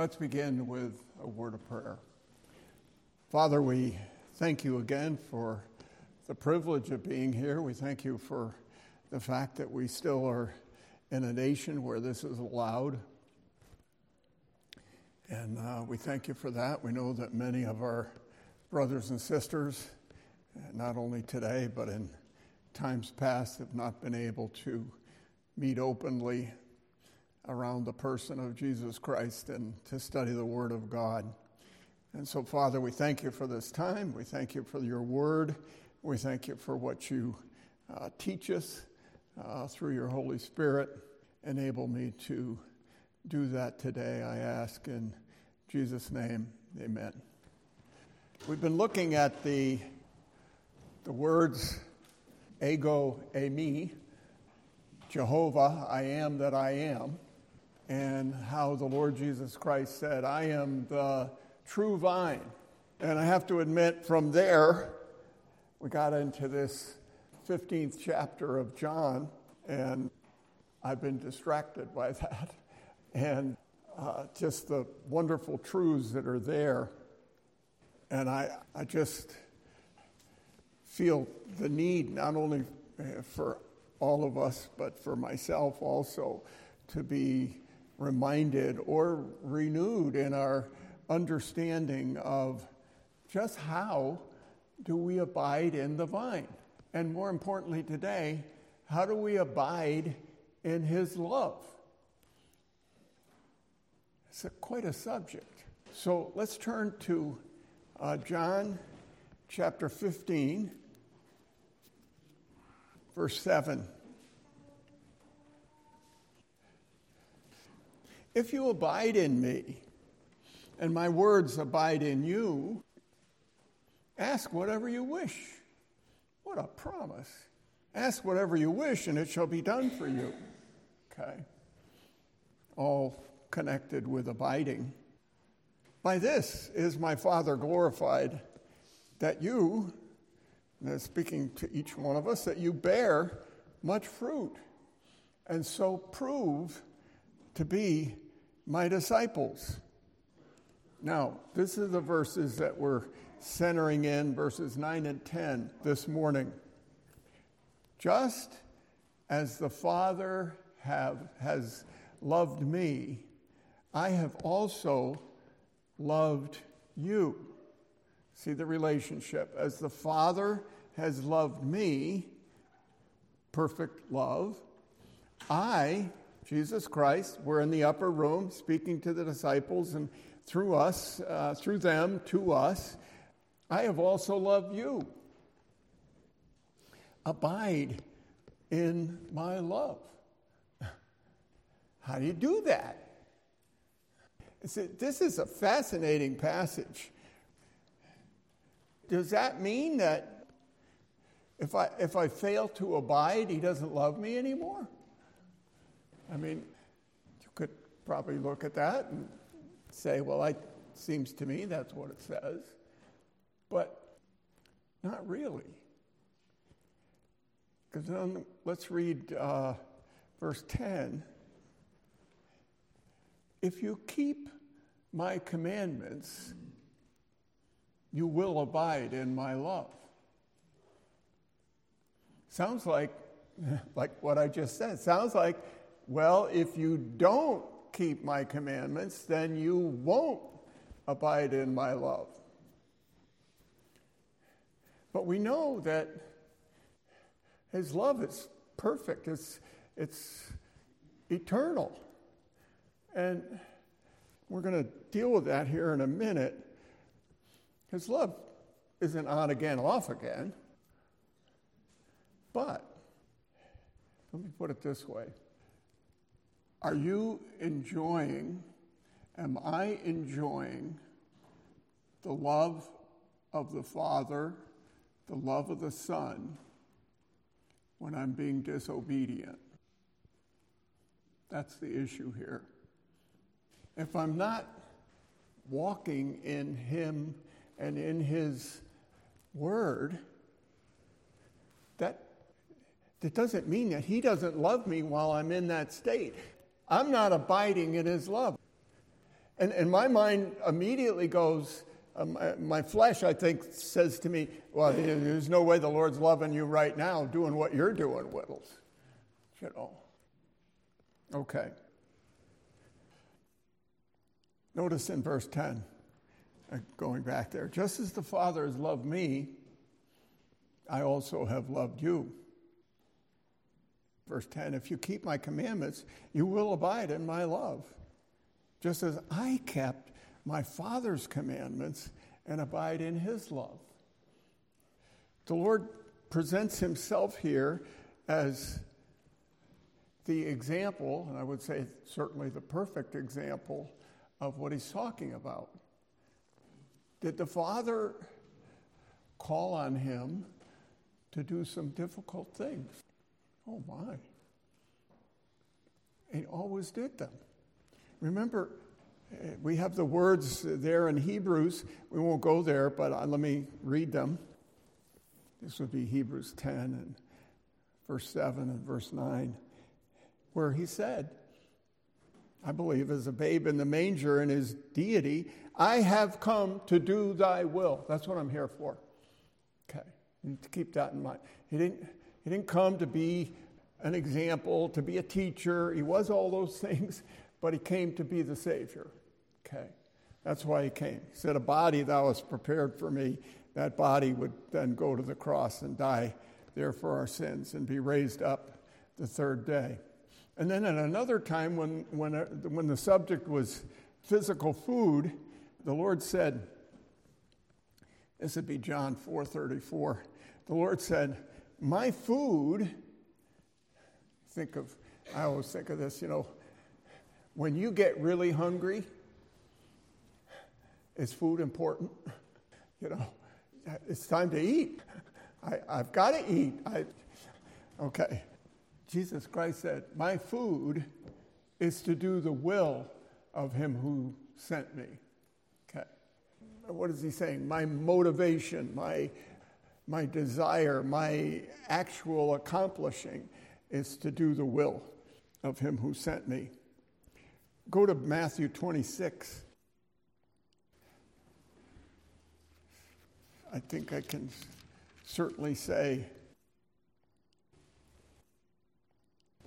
Let's begin with a word of prayer. Father, we thank you again for the privilege of being here. We thank you for the fact that we still are in a nation where this is allowed. And uh, we thank you for that. We know that many of our brothers and sisters, not only today, but in times past, have not been able to meet openly around the person of Jesus Christ and to study the Word of God. And so, Father, we thank you for this time. We thank you for your Word. We thank you for what you uh, teach us uh, through your Holy Spirit. Enable me to do that today, I ask in Jesus' name. Amen. We've been looking at the, the words ego, eimi, Jehovah, I am that I am and how the Lord Jesus Christ said, I am the true vine. And I have to admit, from there, we got into this 15th chapter of John, and I've been distracted by that. And uh, just the wonderful truths that are there. And I, I just feel the need, not only for all of us, but for myself also, to be reminded or renewed in our understanding of just how do we abide in the vine? And more importantly today, how do we abide in his love? It's a, quite a subject. So let's turn to uh, John chapter 15, verse 7. If you abide in me, and my words abide in you, ask whatever you wish. What a promise. Ask whatever you wish, and it shall be done for you. Okay. All connected with abiding. By this is my Father glorified, that you, speaking to each one of us, that you bear much fruit, and so prove to be my disciples. Now, this is the verses that we're centering in, verses 9 and 10 this morning. Just as the Father have, has loved me, I have also loved you. See the relationship. As the Father has loved me, perfect love, I Jesus Christ. We're in the upper room speaking to the disciples and through us, uh, through them to us. I have also loved you. Abide in my love. How do you do that? This is a fascinating passage. Does that mean that if I, if I fail to abide, he doesn't love me anymore? I mean, you could probably look at that and say, well, it seems to me that's what it says. But not really. Because then let's read uh, verse 10. If you keep my commandments, you will abide in my love. Sounds like, like what I just said. Sounds like well, if you don't keep my commandments, then you won't abide in my love. But we know that his love is perfect, it's, it's eternal. And we're going to deal with that here in a minute. His love isn't on again, off again. But, let me put it this way are you enjoying, am I enjoying the love of the Father, the love of the Son, when I'm being disobedient? That's the issue here. If I'm not walking in Him and in His Word, that, that doesn't mean that He doesn't love me while I'm in that state. I'm not abiding in his love. And, and my mind immediately goes, um, my flesh, I think, says to me, well, there's no way the Lord's loving you right now doing what you're doing, Whittles. You know. Okay. Notice in verse 10, uh, going back there, just as the Father has loved me, I also have loved you. Verse 10 If you keep my commandments, you will abide in my love, just as I kept my Father's commandments and abide in his love. The Lord presents himself here as the example, and I would say certainly the perfect example of what he's talking about. Did the Father call on him to do some difficult things? Oh my. He always did them. Remember, eh, we have the words there in Hebrews. We won't go there, but uh, let me read them. This would be Hebrews 10 and verse 7 and verse 9, where he said, I believe, as a babe in the manger in his deity, I have come to do thy will. That's what I'm here for. Okay, to keep that in mind. He didn't, he didn't come to be an example, to be a teacher. He was all those things, but he came to be the Savior. Okay, that's why he came. He said, A body thou hast prepared for me. That body would then go to the cross and die there for our sins and be raised up the third day. And then at another time, when, when, uh, when the subject was physical food, the Lord said, this would be John 4:34. The Lord said, "My food." Think of, I always think of this. You know, when you get really hungry, is food important? You know, it's time to eat. I, have got to eat. I, okay. Jesus Christ said, My food is to do the will of him who sent me. Okay. What is he saying? My motivation, my, my desire, my actual accomplishing is to do the will of him who sent me. Go to Matthew 26. I think I can certainly say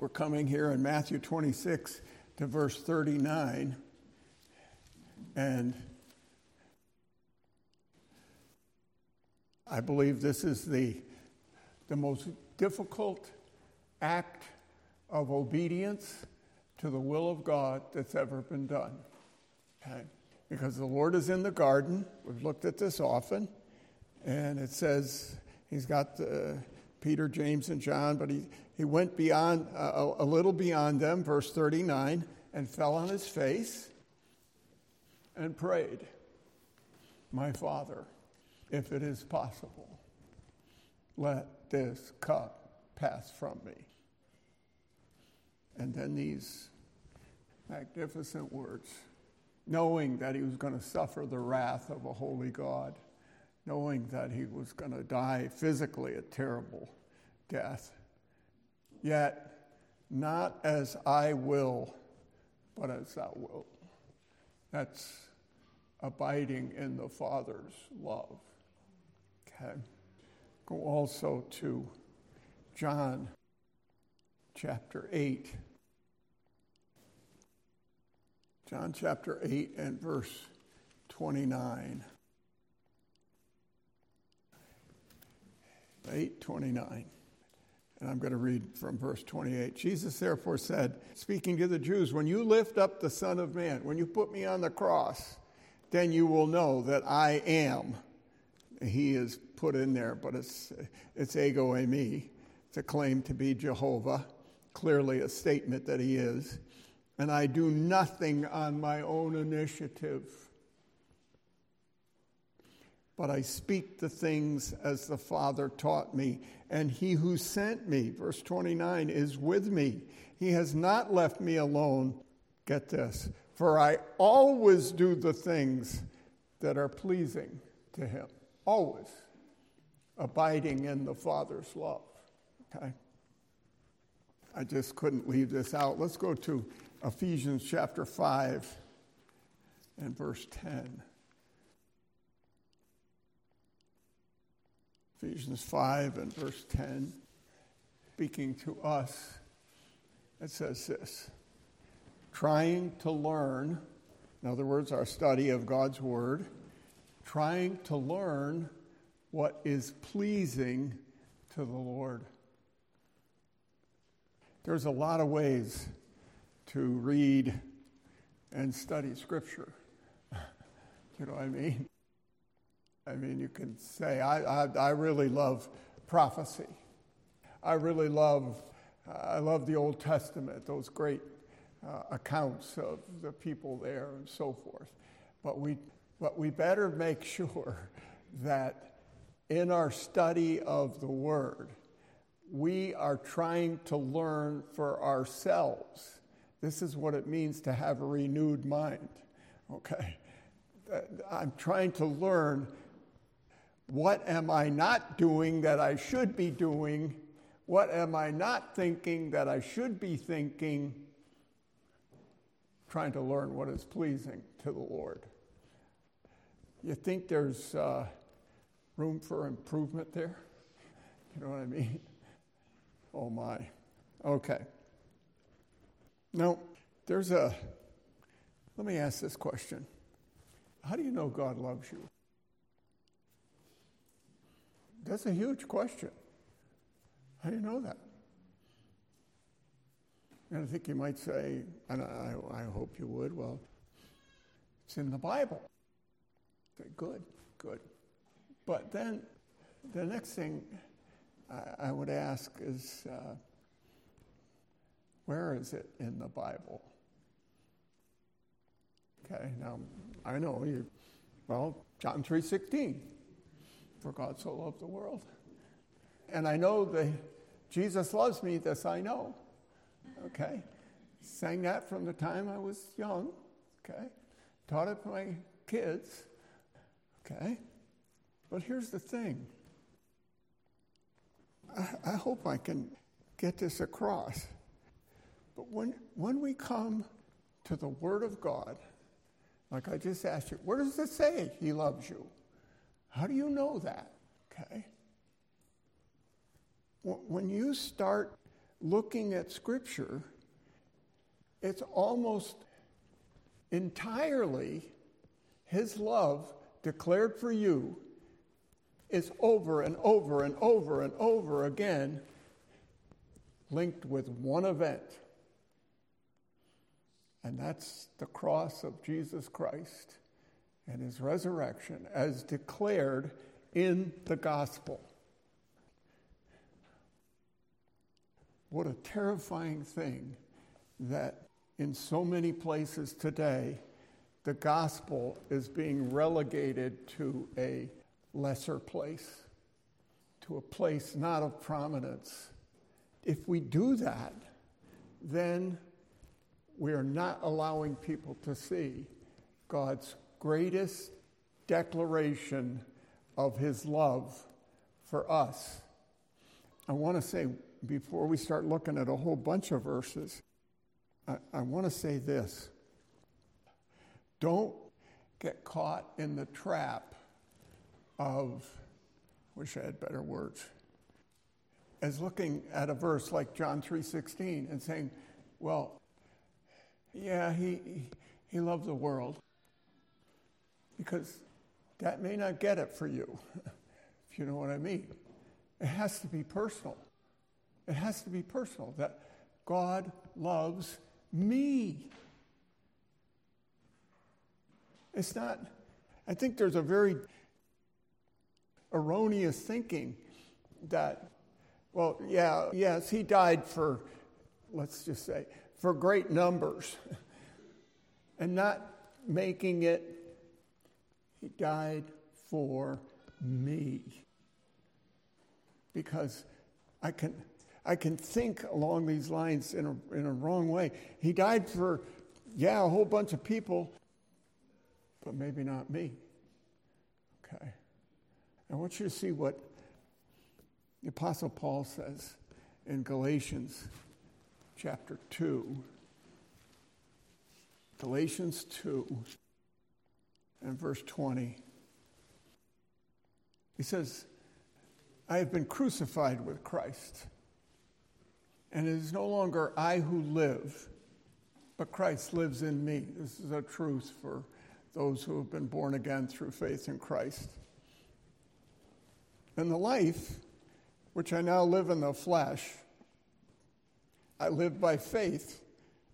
We're coming here in Matthew 26 to verse 39. And I believe this is the, the most difficult act of obedience to the will of God that's ever been done. Okay? Because the Lord is in the garden. We've looked at this often. And it says he's got the, Peter, James, and John, but he, he went beyond, uh, a little beyond them, verse 39, and fell on his face and prayed, My Father, if it is possible, let this cup pass from me. And then these magnificent words, knowing that he was going to suffer the wrath of a holy God knowing that he was going to die physically a terrible death. Yet, not as I will, but as thou wilt. That's abiding in the Father's love. Okay. Go also to John chapter 8. John chapter 8 and verse 29. 829. And I'm going to read from verse 28. Jesus therefore said, speaking to the Jews, When you lift up the Son of Man, when you put me on the cross, then you will know that I am. He is put in there, but it's, it's ego eimi. It's a claim to be Jehovah, clearly a statement that he is. And I do nothing on my own initiative but I speak the things as the Father taught me. And he who sent me, verse 29, is with me. He has not left me alone. Get this, for I always do the things that are pleasing to him. Always abiding in the Father's love. Okay? I just couldn't leave this out. Let's go to Ephesians chapter 5. and verse 10. Ephesians 5 and verse 10, speaking to us, it says this trying to learn, in other words, our study of God's Word, trying to learn what is pleasing to the Lord. There's a lot of ways to read and study Scripture. you know what I mean? I mean, you can say, I, I, I really love prophecy. I really love, uh, I love the Old Testament, those great uh, accounts of the people there and so forth. But we, but we better make sure that in our study of the Word, we are trying to learn for ourselves. This is what it means to have a renewed mind. Okay? Uh, I'm trying to learn what am I not doing that I should be doing? What am I not thinking that I should be thinking? Trying to learn what is pleasing to the Lord. You think there's uh, room for improvement there? You know what I mean? Oh my. Okay. Now, there's a, let me ask this question How do you know God loves you? That's a huge question. How do you know that? And I think you might say, and I, I hope you would, well, it's in the Bible. Good, good. But then the next thing I, I would ask is, uh, where is it in the Bible? Okay, now I know you, well, John 3.16 for God so loved the world. And I know that Jesus loves me, this I know. Okay? Sang that from the time I was young. Okay? Taught it to my kids. Okay? But here's the thing I, I hope I can get this across. But when, when we come to the Word of God, like I just asked you, where does it say He loves you? How do you know that? Okay. When you start looking at Scripture, it's almost entirely His love declared for you is over and over and over and over again linked with one event. And that's the cross of Jesus Christ and his resurrection as declared in the gospel. What a terrifying thing that in so many places today, the gospel is being relegated to a lesser place, to a place not of prominence. If we do that, then we are not allowing people to see God's greatest declaration of his love for us. I want to say, before we start looking at a whole bunch of verses, I, I want to say this. Don't get caught in the trap of, wish I had better words, as looking at a verse like John 3.16 and saying, well, yeah, he, he loved the world because that may not get it for you, if you know what I mean. It has to be personal. It has to be personal that God loves me. It's not, I think there's a very erroneous thinking that, well, yeah, yes, he died for, let's just say, for great numbers, and not making it he died for me. Because I can, I can think along these lines in a, in a wrong way. He died for, yeah, a whole bunch of people, but maybe not me. Okay. I want you to see what the Apostle Paul says in Galatians chapter 2. Galatians 2 and verse 20. He says, I have been crucified with Christ, and it is no longer I who live, but Christ lives in me. This is a truth for those who have been born again through faith in Christ. And the life which I now live in the flesh, I live by faith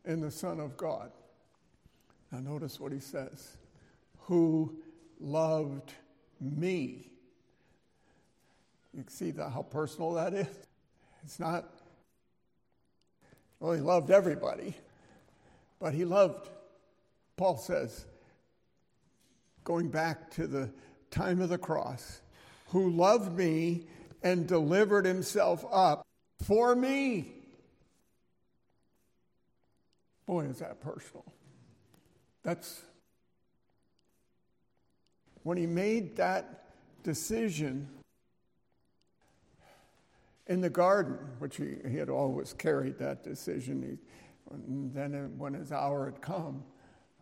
in the Son of God. Now, notice what he says who loved me. You see how personal that is? It's not, well, he loved everybody, but he loved, Paul says, going back to the time of the cross, who loved me and delivered himself up for me. Boy, is that personal. That's when he made that decision in the garden, which he, he had always carried that decision. He, and then when his hour had come,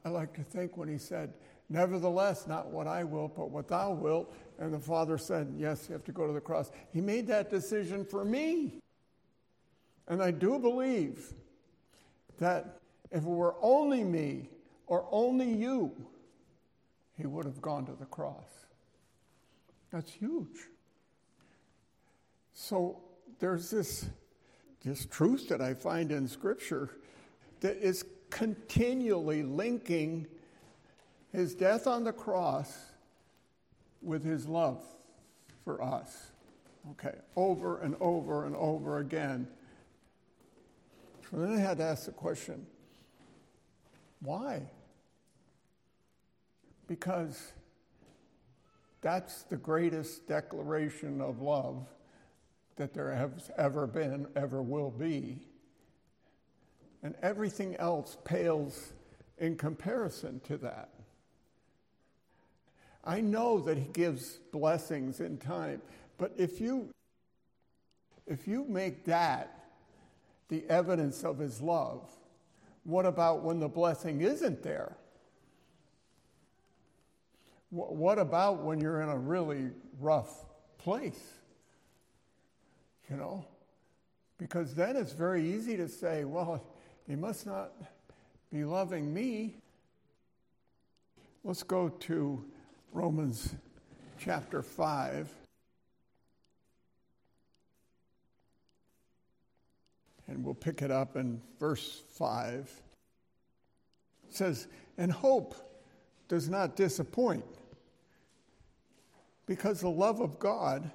I like to think when he said, Nevertheless, not what I will, but what thou wilt. And the Father said, Yes, you have to go to the cross. He made that decision for me. And I do believe that if it were only me or only you, he would have gone to the cross. That's huge. So there's this, this truth that I find in Scripture that is continually linking his death on the cross with his love for us. Okay, over and over and over again. So then I had to ask the question why? Because that's the greatest declaration of love that there has ever been, ever will be. And everything else pales in comparison to that. I know that he gives blessings in time, but if you if you make that the evidence of his love, what about when the blessing isn't there? What about when you're in a really rough place? You know? Because then it's very easy to say, well, he must not be loving me. Let's go to Romans chapter 5. And we'll pick it up in verse 5. It says, And hope does not disappoint, because the love of God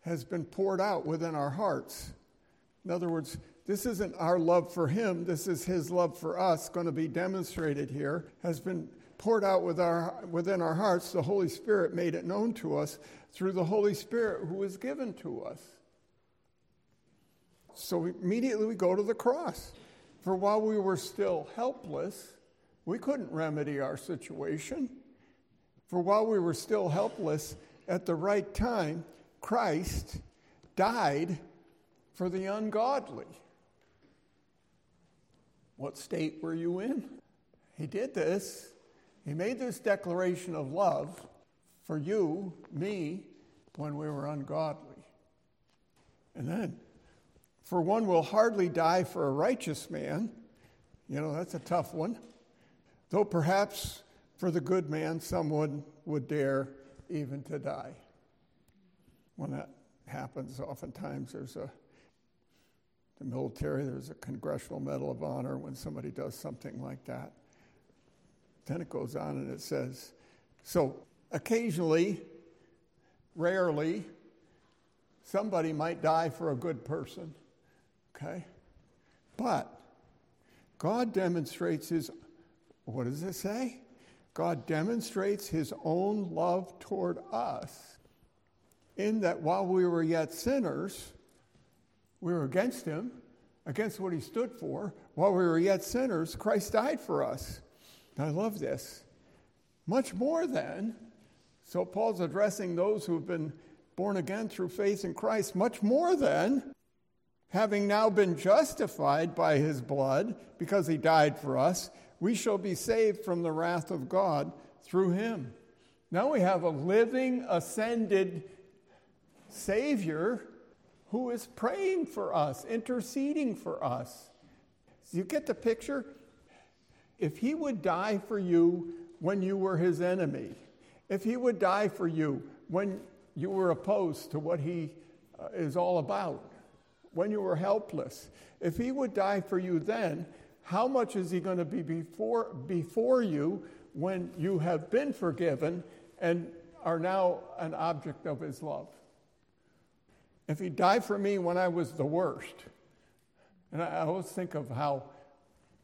has been poured out within our hearts. In other words, this isn't our love for Him, this is His love for us, going to be demonstrated here, has been poured out with our, within our hearts, the Holy Spirit made it known to us through the Holy Spirit who was given to us. So immediately we go to the cross. For while we were still helpless, we couldn't remedy our situation. For while we were still helpless, at the right time, Christ died for the ungodly. What state were you in? He did this he made this declaration of love for you, me, when we were ungodly. And then, for one will hardly die for a righteous man. You know, that's a tough one. Though perhaps for the good man, someone would dare even to die. When that happens, oftentimes there's a the military, there's a Congressional Medal of Honor when somebody does something like that. Then it goes on and it says, so occasionally, rarely, somebody might die for a good person, okay? But God demonstrates his, what does it say? God demonstrates his own love toward us in that while we were yet sinners, we were against him, against what he stood for. While we were yet sinners, Christ died for us. I love this. Much more than, so Paul's addressing those who have been born again through faith in Christ, much more than having now been justified by his blood because he died for us, we shall be saved from the wrath of God through him. Now we have a living, ascended Savior who is praying for us, interceding for us. You get the picture? If he would die for you when you were his enemy, if he would die for you when you were opposed to what he uh, is all about, when you were helpless, if he would die for you then, how much is he going to be before, before you when you have been forgiven and are now an object of his love? If he died for me when I was the worst, and I always think of how,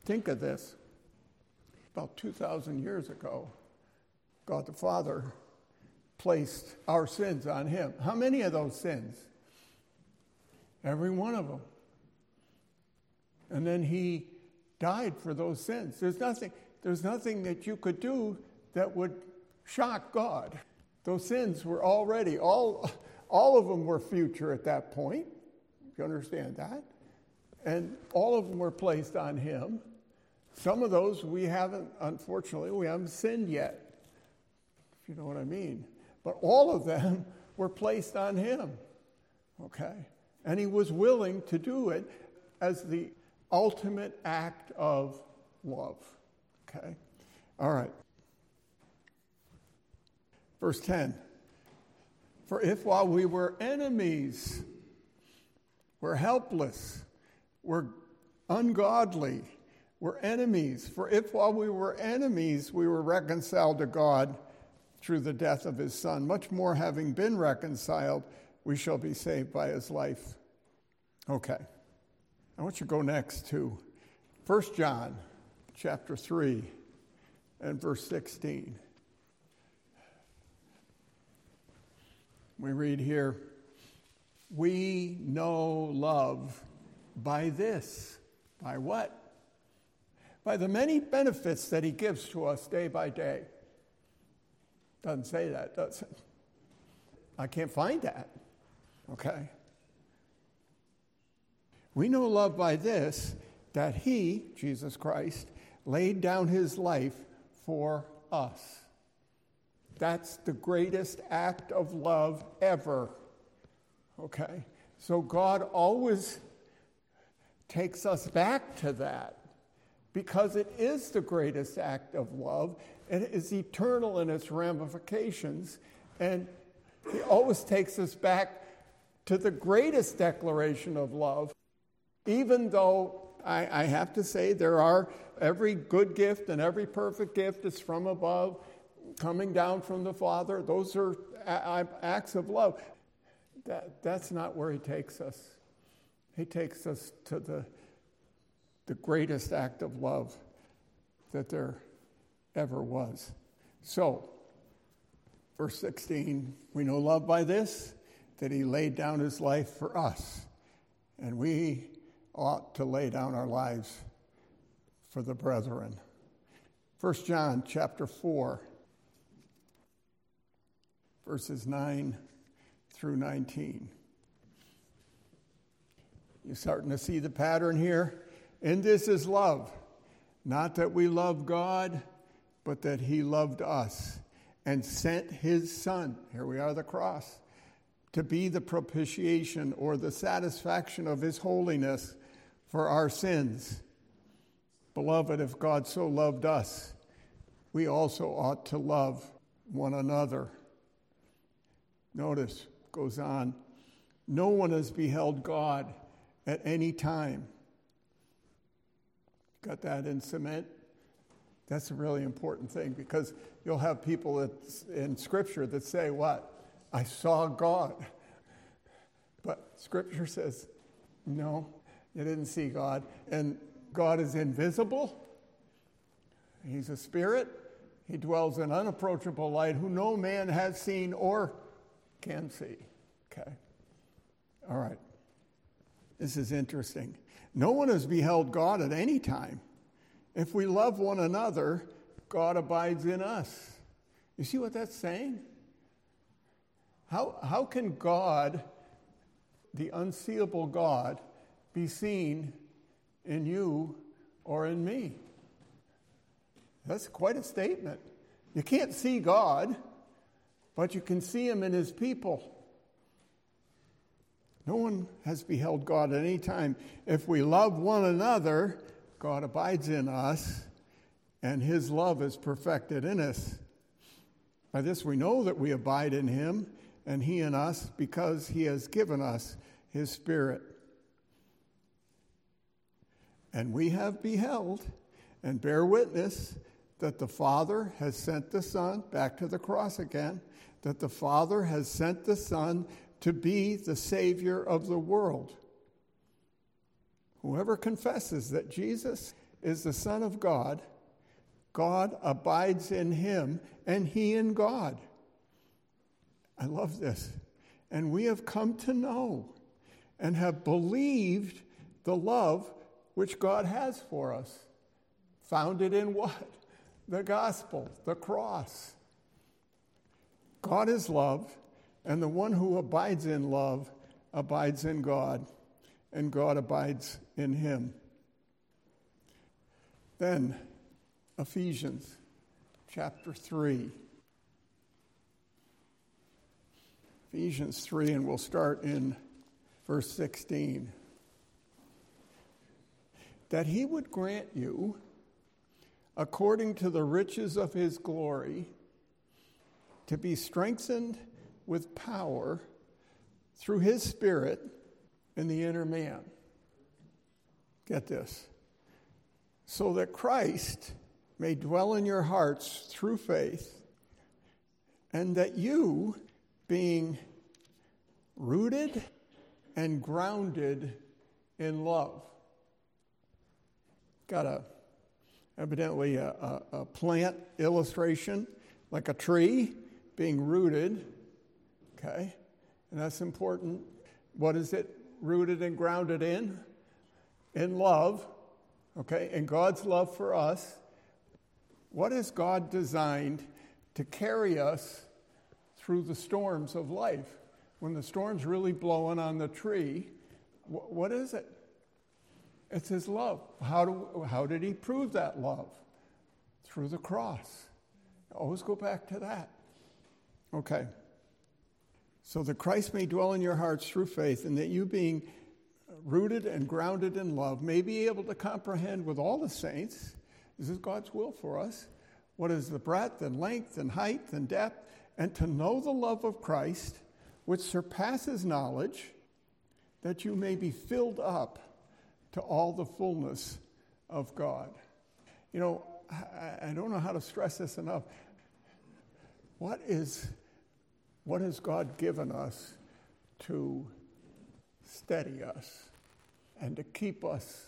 think of this, about 2,000 years ago, God the Father placed our sins on him. How many of those sins? Every one of them. And then he died for those sins. There's nothing, there's nothing that you could do that would shock God. Those sins were already, all, all of them were future at that point. You understand that? And all of them were placed on him. Some of those we haven't, unfortunately, we haven't sinned yet, if you know what I mean. But all of them were placed on him. Okay? And he was willing to do it as the ultimate act of love. Okay? All right. Verse 10 For if while we were enemies, we're helpless, we're ungodly, we're enemies, for if while we were enemies, we were reconciled to God through the death of his Son, much more having been reconciled, we shall be saved by his life. Okay. I want you to go next to 1 John chapter 3 and verse 16. We read here, we know love by this. By what? By the many benefits that he gives to us day by day. Doesn't say that, does it? I can't find that. Okay? We know love by this that he, Jesus Christ, laid down his life for us. That's the greatest act of love ever. Okay? So God always takes us back to that because it is the greatest act of love. It is eternal in its ramifications. And He always takes us back to the greatest declaration of love, even though I, I, have to say there are every good gift and every perfect gift is from above, coming down from the Father. Those are acts of love. That, that's not where He takes us. He takes us to the, the greatest act of love that there ever was. So, verse 16, we know love by this, that He laid down His life for us. And we ought to lay down our lives for the brethren. 1 John chapter 4 verses 9 through 19. You're starting to see the pattern here? And this is love. Not that we love God, but that He loved us and sent His Son, here we are, the cross, to be the propitiation or the satisfaction of His holiness for our sins. Beloved, if God so loved us, we also ought to love one another. Notice, goes on, no one has beheld God at any time. Got that in cement? That's a really important thing because you'll have people that, in Scripture that say, What? I saw God. But Scripture says, No, you didn't see God. And God is invisible, He's a spirit. He dwells in unapproachable light, who no man has seen or can see. Okay? All right. This is interesting. No one has beheld God at any time. If we love one another, God abides in us. You see what that's saying? How, how can God, the unseeable God, be seen in you or in me? That's quite a statement. You can't see God, but you can see him in his people. No one has beheld God at any time. If we love one another, God abides in us, and his love is perfected in us. By this we know that we abide in him, and he in us, because he has given us his Spirit. And we have beheld and bear witness that the Father has sent the Son, back to the cross again, that the Father has sent the Son to be the Savior of the world. Whoever confesses that Jesus is the Son of God, God abides in him and he in God. I love this. And we have come to know and have believed the love which God has for us. Founded in what? The gospel, the cross. God is love, and the one who abides in love abides in God, and God abides in him. Then, Ephesians chapter 3. Ephesians 3, and we'll start in verse 16. That he would grant you, according to the riches of his glory, to be strengthened with power through his Spirit in the inner man. Get this. So that Christ may dwell in your hearts through faith, and that you, being rooted and grounded in love. Got a evidently a, a, a, plant illustration, like a tree being rooted. Okay, and that's important. What is it rooted and grounded in? In love. Okay, In God's love for us. What has God designed to carry us through the storms of life? when the storm's really blowing on the tree, wh- what is it? It's his love. How, do, how did he prove that love? Through the cross. Always go back to that. Okay. So that Christ may dwell in your hearts through faith, and that you, being rooted and grounded in love, may be able to comprehend with all the saints this is God's will for us what is the breadth and length and height and depth, and to know the love of Christ which surpasses knowledge, that you may be filled up to all the fullness of God. You know, I, don't know how to stress this enough. What is what has God given us to steady us and to keep us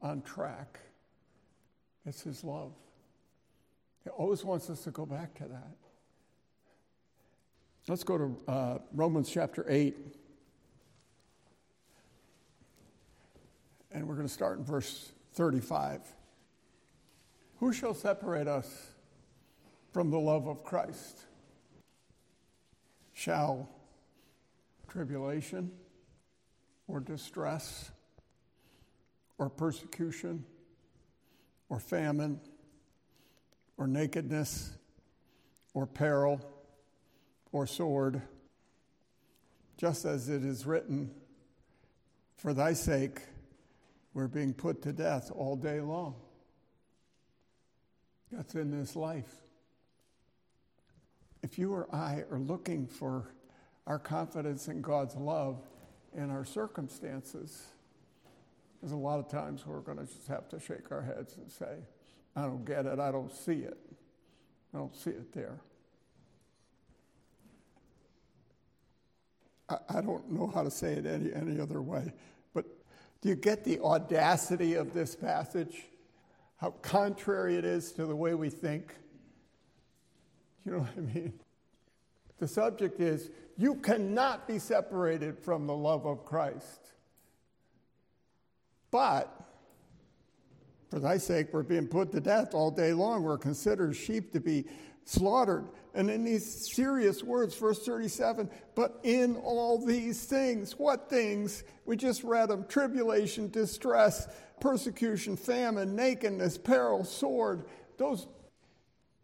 on track? It's His love. He always wants us to go back to that. Let's go to uh, Romans chapter 8. And we're going to start in verse 35. Who shall separate us from the love of Christ? Shall tribulation or distress or persecution or famine or nakedness or peril? or sword, just as it is written, For thy sake we're being put to death all day long. That's in this life. If you or I are looking for our confidence in God's love in our circumstances, there's a lot of times we're going to just have to shake our heads and say, I don't get it, I don't see it. I don't see it there. I, don't know how to say it any, any other way, but do you get the audacity of this passage? How contrary it is to the way we think? You know what I mean? The subject is you cannot be separated from the love of Christ. But for thy sake, we're being put to death all day long. We're considered sheep to be slaughtered. And in these serious words, verse 37, but in all these things, what things? We just read them tribulation, distress, persecution, famine, nakedness, peril, sword. Those,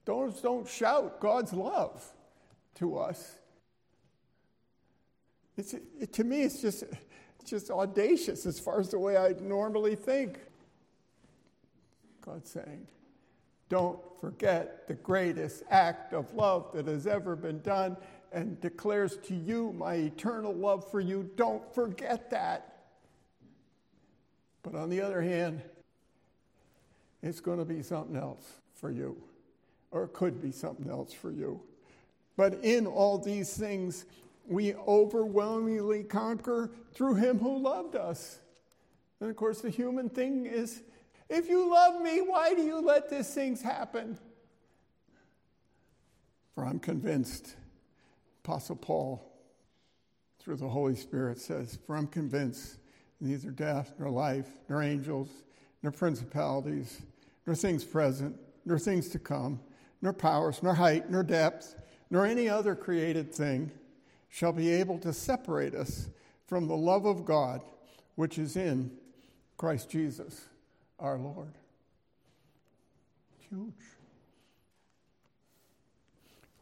Don't, don't shout God's love to us. It's, it, to me, it's just, it's just audacious as far as the way I normally think. God's saying, don't forget the greatest act of love that has ever been done and declares to you my eternal love for you. Don't forget that. But on the other hand, it's going to be something else for you, or it could be something else for you. But in all these things, we overwhelmingly conquer through him who loved us. And of course, the human thing is if you love me, why do you let these things happen? For I'm convinced, Apostle Paul, through the Holy Spirit, says, For I'm convinced neither death, nor life, nor angels, nor principalities, nor things present, nor things to come, nor powers, nor height, nor depth, nor any other created thing shall be able to separate us from the love of God which is in Christ Jesus our Lord. Huge.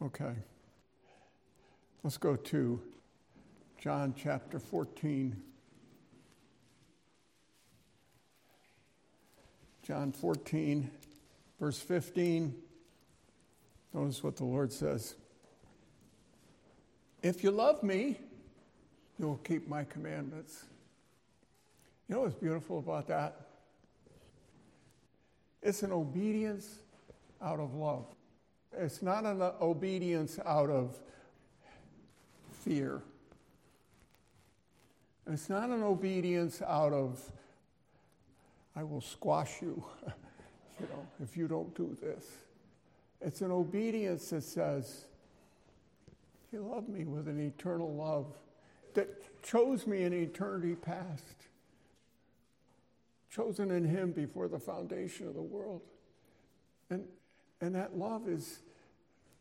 Okay. Let's go to John chapter 14. John 14, verse 15. Notice what the Lord says. If you love me, you'll keep my commandments. You know what's beautiful about that? It's an obedience out of love. It's not an obedience out of fear. It's not an obedience out of I will squash you, you know, if you don't do this. It's an obedience that says, He loved me with an eternal love that chose me in eternity past, chosen in Him before the foundation of the world. And, and that love is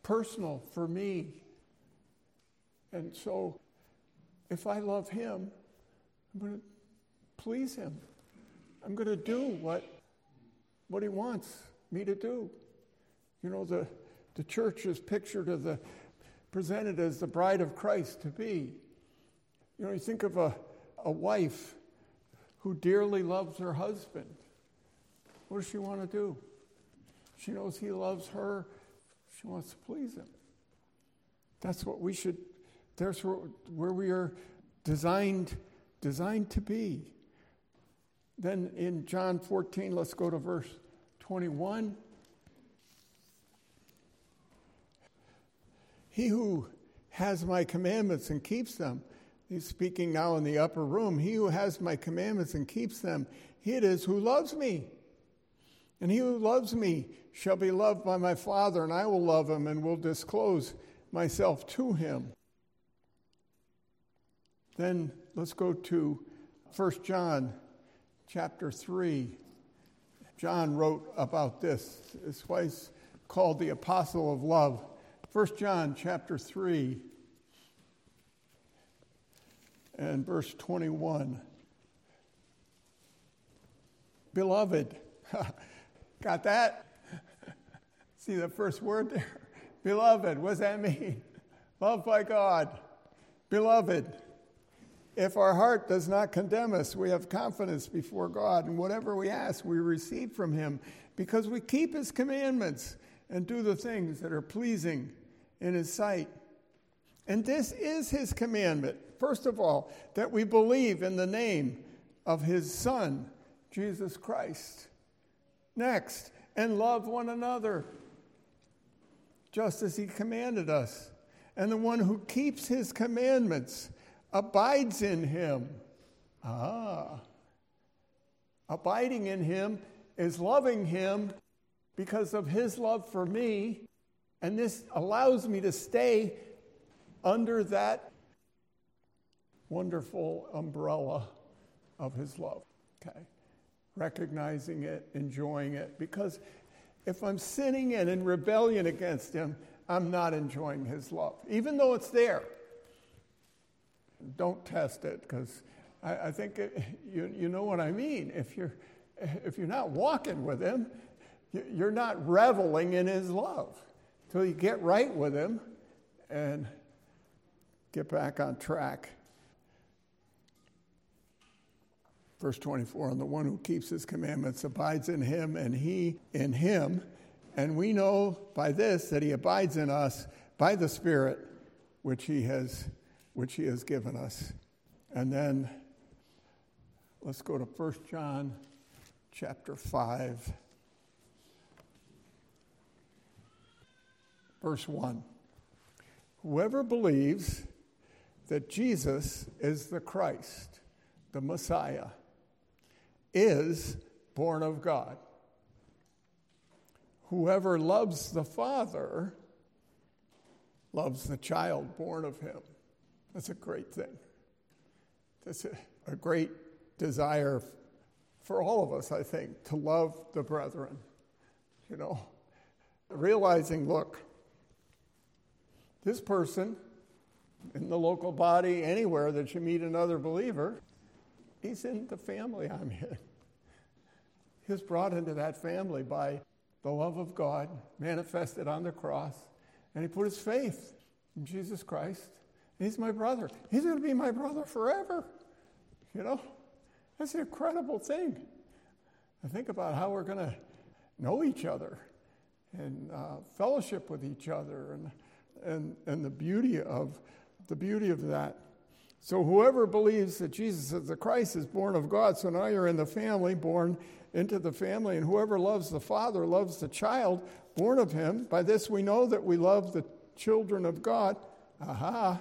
personal for me. And so, if I love Him, I'm going to please Him. I'm going to do what, what he wants me to do. You know, the, the church is pictured as the, presented as the bride of Christ to be. You know, you think of a, a wife who dearly loves her husband. What does she want to do? She knows he loves her. She wants to please him. That's what we should, that's where, where we are designed, designed to be. Then in John 14, let's go to verse 21. He who has my commandments and keeps them, he's speaking now in the upper room. He who has my commandments and keeps them, he it is who loves me. And he who loves me shall be loved by my Father, and I will love him and will disclose myself to him. Then let's go to 1 John chapter 3, John wrote about this. It's why he's called the apostle of love. 1 John chapter 3 and verse 21. Beloved, got that? See the first word there? Beloved, what does that mean? Loved by God. Beloved. If our heart does not condemn us, we have confidence before God, and whatever we ask, we receive from Him because we keep His commandments and do the things that are pleasing in His sight. And this is His commandment, first of all, that we believe in the name of His Son, Jesus Christ. Next, and love one another, just as He commanded us. And the one who keeps His commandments, abides in him. Ah. Abiding in him is loving him because of his love for me, and this allows me to stay under that wonderful umbrella of his love. Okay? Recognizing it, enjoying it, because if I'm sinning and in rebellion against him, I'm not enjoying his love, even though it's there don't test it because I, I, think it, you, you know what I mean. If you're, if you're not walking with Him, you're not reveling in His love. Till you get right with Him and get back on track. Verse 24 And the one who keeps his commandments abides in him, and he in him. And we know by this that he abides in us by the Spirit which he has, which he has given us. And then let's go to 1 John chapter 5, verse 1. Whoever believes that Jesus is the Christ, the Messiah, is born of God. Whoever loves the Father loves the child born of him. That's a great thing. That's a, a great desire for all of us, I think, to love the brethren. You know, realizing, look, this person in the local body, anywhere that you meet another believer, he's in the family I'm in. He's brought into that family by the love of God manifested on the cross, and he put his faith in Jesus Christ. He's my brother. He's going to be my brother forever. You know, that's an incredible thing. I think about how we're going to know each other and uh, fellowship with each other and, and, and the beauty of the beauty of that. So whoever believes that Jesus is the Christ is born of God. So now you're in the family, born into the family, and whoever loves the Father loves the child born of him. By this we know that we love the children of God. Aha!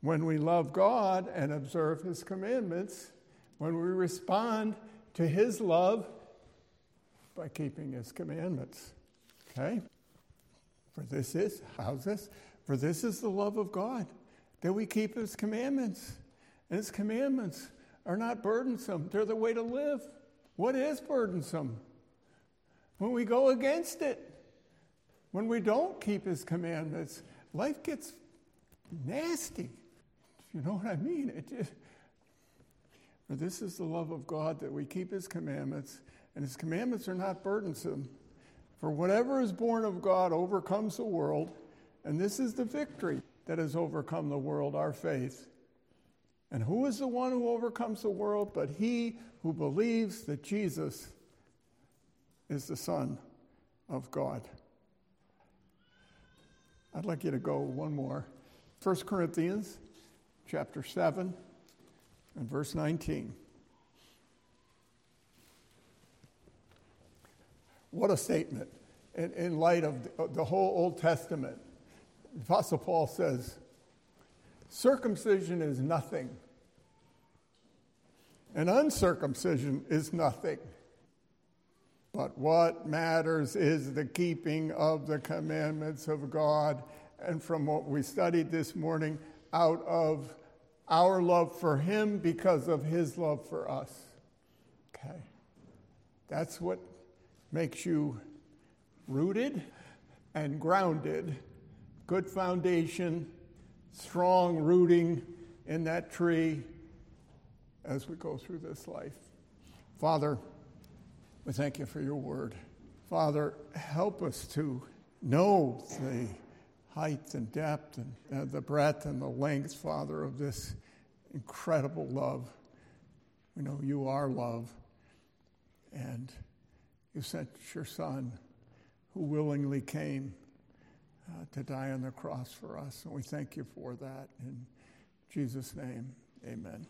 When we love God and observe his commandments, when we respond to his love by keeping his commandments. Okay? For this is, how's this? For this is the love of God that we keep His commandments. And His commandments are not burdensome, they're the way to live. What is burdensome? When we go against it, when we don't keep His commandments, life gets nasty. You know what I mean? It just, for this is the love of God that we keep His commandments, and His commandments are not burdensome. For whatever is born of God overcomes the world, and this is the victory that has overcome the world, our faith. And who is the one who overcomes the world but he who believes that Jesus is the Son of God? I'd like you to go one more. 1 Corinthians chapter 7 and verse 19. What a statement in, in light of the, the whole Old Testament. Apostle Paul says, circumcision is nothing, and uncircumcision is nothing. But what matters is the keeping of the commandments of God. And from what we studied this morning, out of our love for Him because of His love for us. Okay. That's what makes you rooted and grounded good foundation, strong rooting in that tree as we go through this life. Father, we thank you for your word. Father, help us to know the height and depth and uh, the breadth and the length, Father, of this incredible love. We know you are love, and you sent your Son who willingly came uh, to die on the cross for us. And we thank you for that. In Jesus' name, amen.